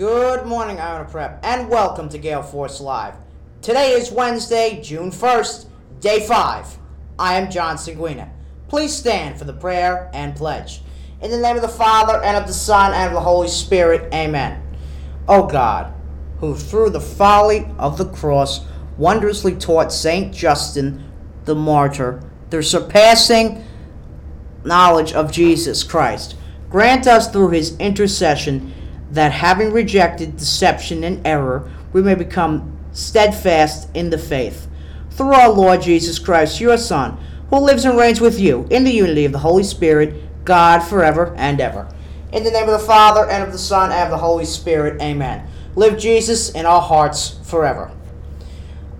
Prep, and welcome to Gale Force Live. Today is Wednesday, June 1st, day 5. I am John Seguina. Please stand for the prayer and pledge. In the name of the Father, and of the Son, and of the Holy Spirit, amen. O God, who through the folly of the cross wondrously taught Saint Justin the martyr the surpassing knowledge of Jesus Christ, grant us through his intercession that having rejected deception and error, we may become steadfast in the faith. Through our Lord Jesus Christ, your Son, who lives and reigns with you in the unity of the Holy Spirit, God forever and ever. In the name of the Father, and of the Son, and of the Holy Spirit, amen. Live Jesus in our hearts forever.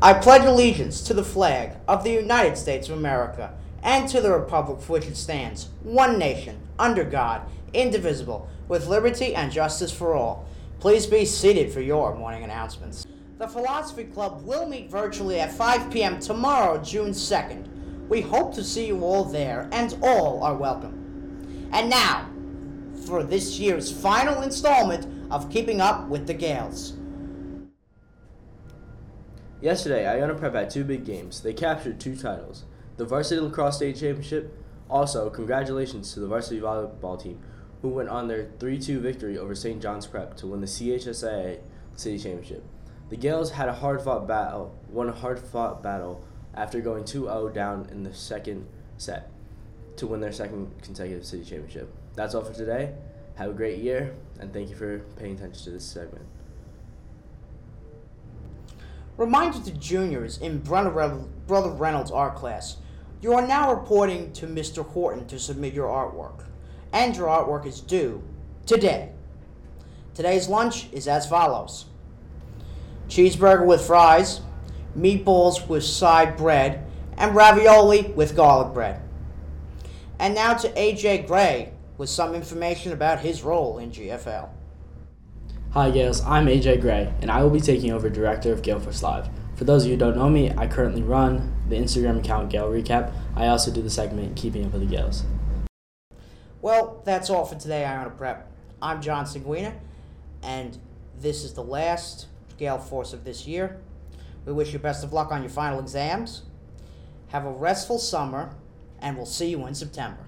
I pledge allegiance to the flag of the United States of America and to the republic for which it stands, one nation, under God, indivisible, with liberty and justice for all. Please be seated for your morning announcements. The Philosophy Club will meet virtually at 5 p.m. tomorrow, June 2nd. We hope to see you all there, and all are welcome. And now, for this year's final installment of Keeping Up with the Gales. Yesterday, Iona Prep had two big games. They captured two titles the Varsity Lacrosse State Championship. Also, congratulations to the varsity volleyball team, who went on their 3 2 victory over St. John's Prep to win the CHSAA City Championship. The Gales had a hard fought battle, won a hard fought battle after going 2 0 down in the second set to win their second consecutive city championship. That's all for today. Have a great year, and thank you for paying attention to this segment. Reminder to juniors in Brother Reynolds art class you are now reporting to Mr. Horton to submit your artwork, and your artwork is due today. Today's lunch is as follows cheeseburger with fries, meatballs with side bread, and ravioli with garlic bread. And now to AJ Gray with some information about his role in GFL. Hi Gales, I'm AJ Gray, and I will be taking over Director of Force Live. For those of you who don't know me, I currently run the Instagram account Gale Recap. I also do the segment Keeping Up with the Gales. Well, that's all for today, Iona Prep. I'm John Seguina, and this is the last Gale Force of this year. We wish you best of luck on your final exams. Have a restful summer, and we'll see you in September.